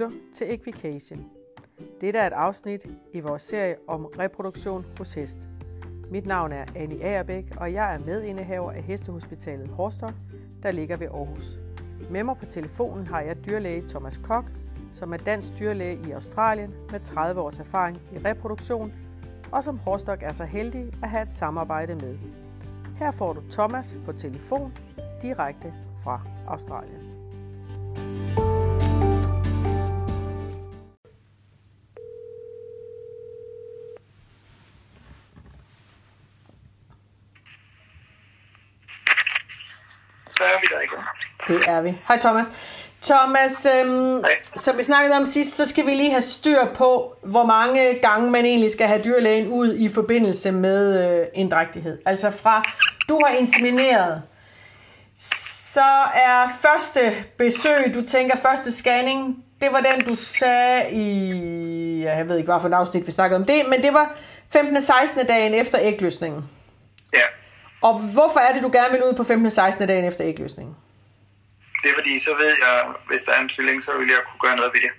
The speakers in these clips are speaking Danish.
lytter til Equication. Dette er et afsnit i vores serie om reproduktion hos hest. Mit navn er Annie Agerbæk, og jeg er medindehaver af Hestehospitalet Horstok, der ligger ved Aarhus. Med mig på telefonen har jeg dyrlæge Thomas Kok, som er dansk dyrlæge i Australien med 30 års erfaring i reproduktion, og som Horstok er så heldig at have et samarbejde med. Her får du Thomas på telefon direkte fra Australien. Så er vi der igen. Det er vi. Hej Thomas. Thomas, øhm, Hej. som vi snakkede om sidst, så skal vi lige have styr på, hvor mange gange man egentlig skal have dyrlægen ud i forbindelse med øh, en drægtighed. Altså fra, du har insemineret, så er første besøg, du tænker første scanning, det var den, du sagde i, ja, jeg ved ikke, hvad for et afsnit vi snakkede om det, men det var 15. og 16. dagen efter ægløsningen. Ja, Og hvorfor er det, du gerne vil ud på 15. og 16. dagen efter ægløsningen? det er fordi, så ved jeg, hvis der er en tvilling, så vil jeg kunne gøre noget ved det.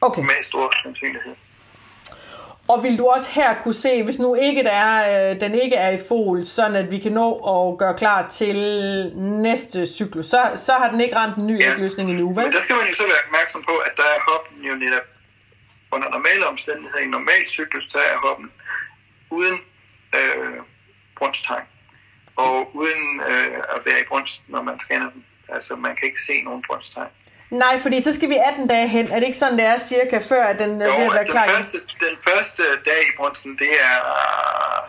Okay. Med stor sandsynlighed. Og vil du også her kunne se, hvis nu ikke der er, øh, den ikke er i fol, sådan at vi kan nå at gøre klar til næste cyklus, så, så har den ikke ramt en ny Ja. ægløsning endnu, vel? Men der skal man jo så være opmærksom på, at der er hoppen jo netop under normale omstændigheder. I en normal cyklus, så er hoppen uden øh, brunsttegn. Og uden øh, at være i brunst, når man scanner den. Altså, man kan ikke se nogen brunsttegn. Nej, fordi så skal vi 18 dage hen. Er det ikke sådan, det er cirka før, at den er Jo, at være altså, klar? den, første, den første dag i brunsten, det er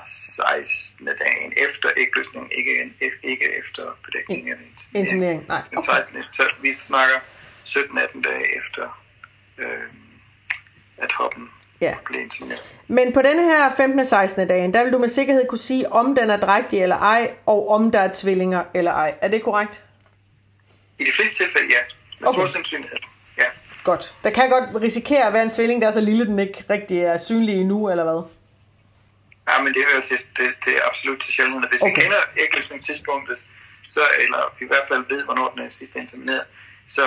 16. dagen efter ægløsningen, ikke, ikke efter bedækningen af. Inseminering, nej. Den Okay. 16. Så vi snakker 17-18 dage efter, øh, Ja. blev insemineret. Men på denne her 15. og 16. dagen, der vil du med sikkerhed kunne sige, om den er drægtig eller ej, og om der er tvillinger eller ej. Er det korrekt? I de fleste tilfælde, ja. Med Okay. stor sandsynlighed. Ja. Godt. Der kan godt risikere at være en tvilling, der er så lille, den ikke rigtig er synlig endnu, eller hvad? ja, men det hører til, det, det er absolut til sjældenhed. Hvis okay. Vi kender ægløsningstidspunktet, så, eller vi i hvert fald ved, hvornår den er sidst insemineret, så,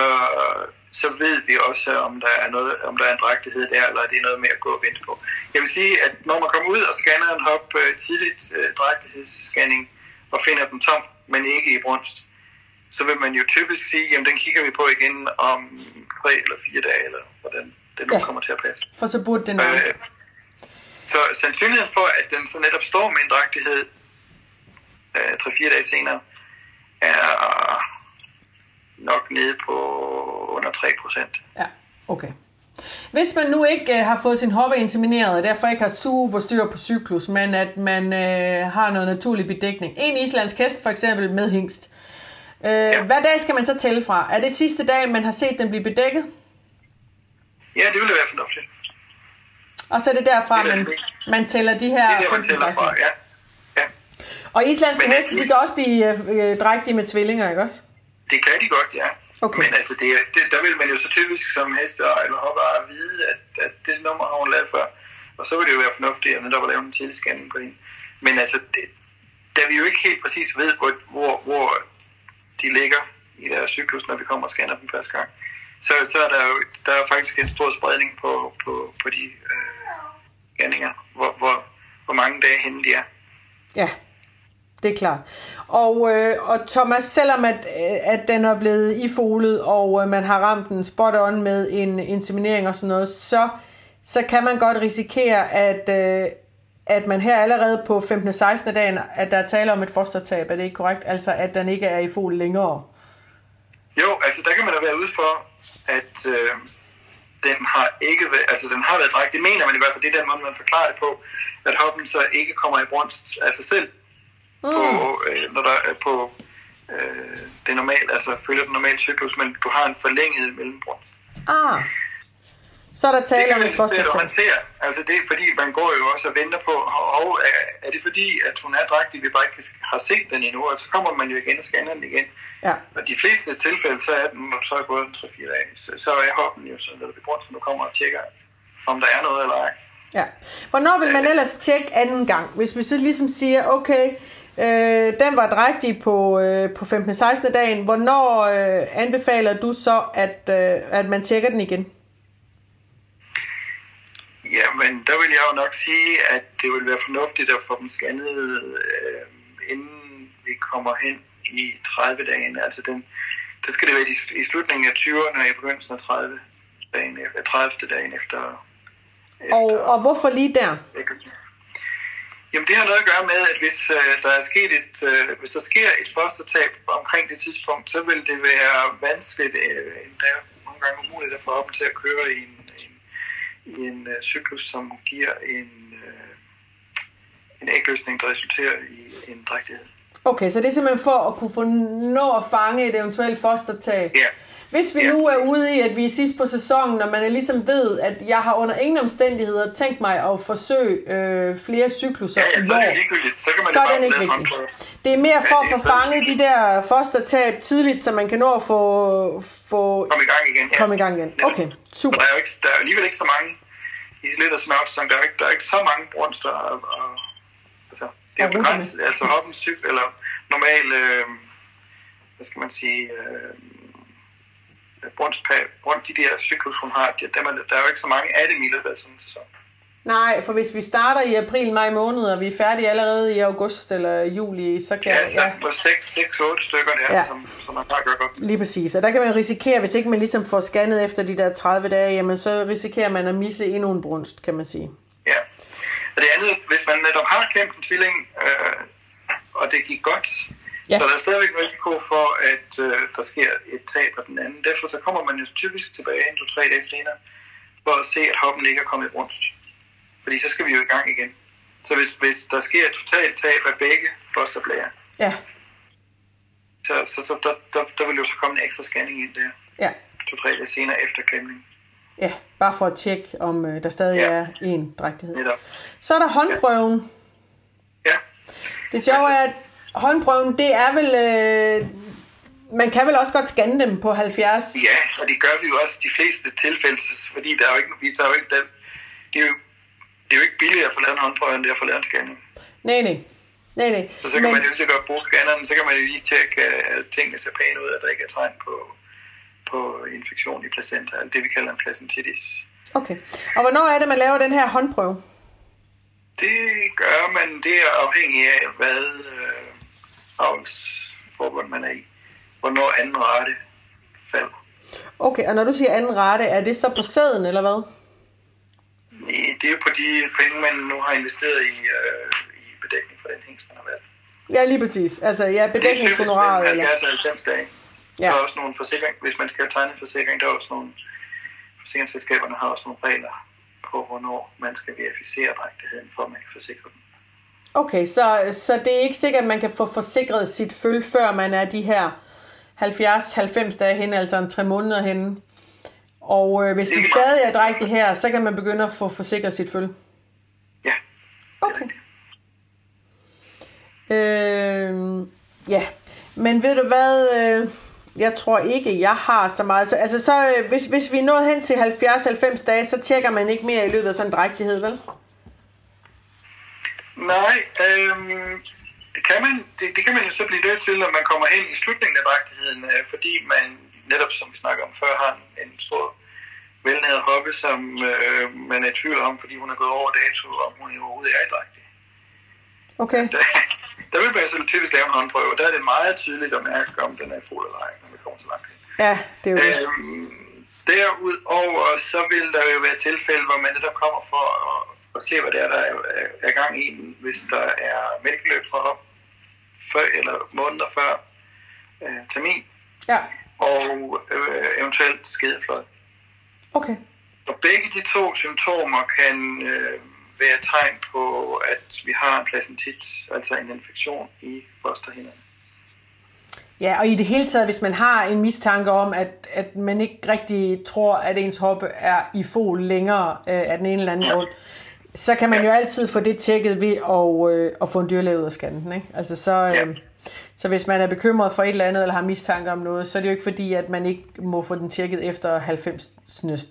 så ved vi også, om der er noget, om der er en drægtighed der, eller det er noget med at gå og vente på. Jeg vil sige, at når man kommer ud og scanner en hop øh, tidligt øh, drægtighedsscanning og finder den tom, men ikke i brunst, så vil man jo typisk sige, jamen den kigger vi på igen om tre eller fire dage, eller hvordan det nu Ja. kommer til at passe. For så burde den. Øh, så sandsynligheden for, at den så netop står med en drægtighed øh, 3-4 dage senere, er nok nede på under 3 procent. Ja, okay. Hvis man nu ikke øh, har fået sin hoppe insemineret, og derfor ikke har super styr på cyklus, men at man øh, har noget naturlig bedækning. En islandsk hest for eksempel med hængst. Øh, ja. Hvad dag skal man så tælle fra? Er det sidste dag, man har set den blive bedækket? Ja, det ville være fornuftigt. Og så er det derfra, Det er man, man tæller de her Det er det, man 15, tæller fra, 16. ja. ja. Og islandske Men- heste, de kan også blive øh, øh, drægtige med tvillinger, ikke også? Det kan de godt, ja. Okay. Men altså, det, det, der vil man jo så typisk som heste eller hopper vide, at, at det nummer har hun lavet før. Og så vil det jo være fornuftigt at netop lave en tidlig scanning på hende. Men altså, det, da vi jo ikke helt præcis ved, hvor, hvor, hvor de ligger i deres cyklus, når vi kommer og scanner dem første gang, så, så er der jo der er faktisk en stor spredning på, på, på de øh, scanninger, hvor, hvor, hvor mange dage henne de er. Ja, det er klart. Og, øh, og Thomas, selvom at, øh, at den er blevet ifolet, og øh, man har ramt den spot on med en inseminering og sådan noget, så, så kan man godt risikere, at, øh, at man her allerede på 15. 16. dagen, at der er tale om et fostertab. Er det ikke korrekt? Altså, at den ikke er i fol længere. Jo, altså der kan man da være ude for, at øh, den har ikke været, altså den har været drægt. Det mener man i hvert fald, det er den måde, man forklarer det på, at hoppen så ikke kommer i brunst af sig selv mm. på, øh, når der er på øh, det normale, altså følger den normale cyklus, men du har en forlænget mellembrunst. Ah, så er der Det tale kan om man et i stedet fostertab. håndtere. Altså det er fordi, man går jo også og venter på, og er, er det fordi, at hun er drægtig, vi bare ikke kan- har set den endnu, og så kommer man jo igen og scanner den igen. Ja. Og de fleste tilfælde, så er den så er gået en 3-4 dage. Så, så er hoppen jo så ved brunst, når du kommer og tjekker, om der er noget eller ej. Ja. Hvornår vil man ellers tjekke anden gang? Hvis vi så ligesom siger, okay, øh, den var drægtig på, øh, på 15. 16. dagen, hvornår øh, anbefaler du så, at, øh, at man tjekker den igen? Ja, men der vil jeg jo nok sige, at det vil være fornuftigt at få dem scannet, øh, inden vi kommer hen i 30 dagen. Altså den, så skal det være i, slutningen af 20'erne og i begyndelsen af 30 dagen, 30. dagen efter. efter og, og hvorfor lige der? Jamen det har noget at gøre med, at hvis øh, der er sket et, øh, hvis der sker et fostertab omkring det tidspunkt, så vil det være vanskeligt, øh, endda nogle gange umuligt at få op til at køre i en, en, i en øh, cyklus, som giver en, øh, en ægløsning, der resulterer i en drægtighed. Okay, så det er simpelthen for at kunne få nå at fange et eventuelt fostertab. Ja. Hvis vi ja, nu er ude i, at vi er sidst på sæsonen, og man er ligesom ved, at jeg har under ingen omstændigheder tænkt mig at forsøge øh, flere cykluser ja, ja, det ikke Så, kan man så er den ikke vigtig. Det er mere for ja, at få fanget de der fostertab tidligt, så man kan nå at få... få komme i gang igen. Ja. Komme i gang igen. Okay, super. Der er jo ikke, der er alligevel ikke så mange i lidt af smørtsæsonen. Der er ikke, der er ikke så mange brunster. Og, og, altså, det er begrænset. Altså hoppens cykel, eller normal... Øh, hvad skal man sige... Øh, brunst, de der cyklus, hun har, dem er, der er jo ikke så mange af dem i løbet af sådan en sæson. Nej, for hvis vi starter i april, maj måned, og vi er færdige allerede i august eller juli, så kan... Ja, så ja. på 6-8 stykker der, ja. som, som man bare gør godt. Lige præcis, og der kan man risikere, hvis ikke man ligesom får scannet efter de der 30 dage, jamen så risikerer man at misse endnu en brunst, kan man sige. Ja, og det andet, hvis man netop har klemt en tvilling, øh, og det gik godt, Ja. Så der er stadigvæk risiko for, at øh, der sker et tab af den anden. Derfor så kommer man jo typisk tilbage en, to, tre dage senere, for at se, at hoppen ikke er kommet rundt. Fordi så skal vi jo i gang igen. Så hvis, hvis der sker et totalt tab af begge fosterblære, ja. så, så, så der, der, der vil jo så komme en ekstra scanning ind der. Ja. To-tre dage senere efter klemning. Ja, bare for at tjekke, om øh, der stadig ja. er en drægtighed. Netop. Så er der håndprøven. Ja. Det sjove er, at håndprøven, det er vel... Øh, man kan vel også godt scanne dem på 70? Ja, og det gør vi jo også de fleste tilfælde, fordi der er jo ikke, vi tager jo ikke dem. Det er jo, det er jo ikke billigere at få lavet en håndprøve, end det er at få lavet en scanning. Nej, nej. Nej, nej. Så, så kan Men... man jo ikke godt bruge scanneren, så kan man jo lige tjekke, at tingene ser pæne ud, at der ikke er tegn på, på infektion i placenta, det vi kalder en placentitis. Okay. Og hvornår er det, man laver den her håndprøve? Det gør man, det er afhængig af, hvad, avlsforbund, man er i. Hvornår anden rate falder. Okay, og når du siger anden rate, er det så på sæden, eller hvad? Nej, det er på de penge, man nu har investeret i, øh, i bedækning for den hængst, man har været. Ja, lige præcis. Altså, ja, bedækningshonoraret. Det er typisk 70 dage. Ja. Der er også nogle forsikring, hvis man skal tegne en forsikring, der er også nogle, forsikringsselskaberne har også nogle regler på, hvornår man skal verificere drægtigheden, for at man kan forsikre dem. Okay, så, så det er ikke sikkert, at man kan få forsikret sit føl, før man er de her 70-90 dage hen, altså en tre måneder henne. Og øh, hvis det stadig er drægtig her, så kan man begynde at få forsikret sit føl. Ja. Okay. Øh, ja, men ved du hvad, øh, jeg tror ikke, jeg har så meget. Så, altså så, øh, hvis, hvis vi er nået hen til 70-90 dage, så tjekker man ikke mere i løbet af sådan en drægtighed, vel? Nej, øhm, det, kan man, det, det kan man jo så blive nødt til, når man kommer hen i slutningen af dragtigheden, øh, fordi man netop, som vi snakker om før, har en, en stor velnæret hoppe, som øh, man er i tvivl om, fordi hun er gået over dato, om hun overhovedet er i dragtig. Okay. Der, der vil man så typisk lave en håndprøve, og der er det meget tydeligt at mærke, om den er fuld eller ej, når vi kommer så langt. Ja, det er jo det. Øhm, derudover, så vil der jo være tilfælde, hvor man netop kommer for at og se, hvad det er, der er, er gang i, hvis der er mælkeløb fra hop, før, eller måneder før øh, termin. Ja. Og øh, eventuelt skedeflod. Okay. Og begge de to symptomer kan øh, være tegn på, at vi har en placentit, altså en infektion i fosterhinderne. Ja, og i det hele taget, hvis man har en mistanke om, at, at man ikke rigtig tror, at ens hoppe er i fol længere øh, af den ene eller anden grund, så kan man jo altid få det tjekket ved at, øh, at få en dyrlæge ud af skannen. Ikke? Altså så, øh, ja. så hvis man er bekymret for et eller andet, eller har mistanke om noget, så er det jo ikke fordi, at man ikke må få den tjekket efter 90.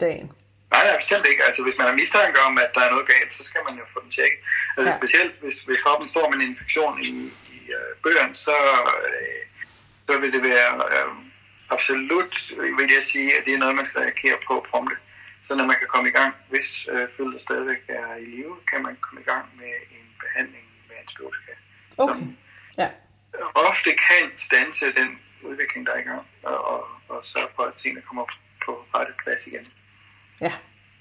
dagen. Nej, nej, bestemt ikke. Altså, hvis man har mistanke om, at der er noget galt, så skal man jo få den tjekket. Altså, ja. Specielt hvis, hvis kroppen står med en infektion i, i uh, bøgerne, så, uh, så vil det være uh, absolut, vil jeg sige, at det er noget, man skal reagere på prompte. Så når man kan komme i gang, hvis øh, følger stadigvæk er i live, kan man komme i gang med en behandling med antibiotika. Okay. Som Ja. ofte kan stanse den udvikling, der er i gang, og, og, og sørge for, at tingene kommer på rette plads igen. Ja.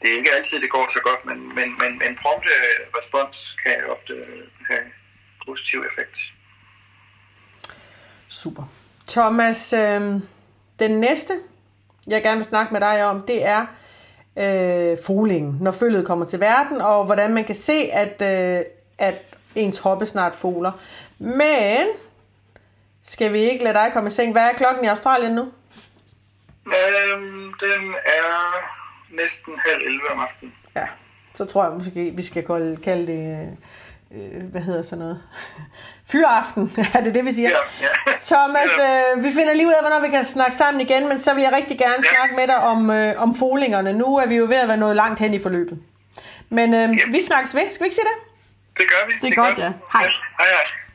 Det er ikke altid, det går så godt, men, men, men, men prompte respons kan ofte have positiv effekt. Super. Thomas, øh, den næste, jeg gerne vil snakke med dig om, det er øh, folingen, når følget kommer til verden, og hvordan man kan se, at, øh, at ens hoppe snart foler. Men skal vi ikke lade dig komme i seng? Hvad er klokken i Australien nu? Øhm, den er næsten halv 11 om aftenen. Ja, så tror jeg måske, vi skal kalde, det, øh, hvad hedder sådan noget, fyraften, er det det, vi siger? Ja, ja. Thomas, øh, vi finder lige ud af, hvornår vi kan snakke sammen igen, men så vil jeg rigtig gerne Ja. snakke med dig om, øh, om folingerne. Nu er vi jo ved at være nået langt hen i forløbet. Men øh, vi snakkes ved, skal vi ikke sige det? Det gør vi. Det er godt, ja. Hej. Hej, hej.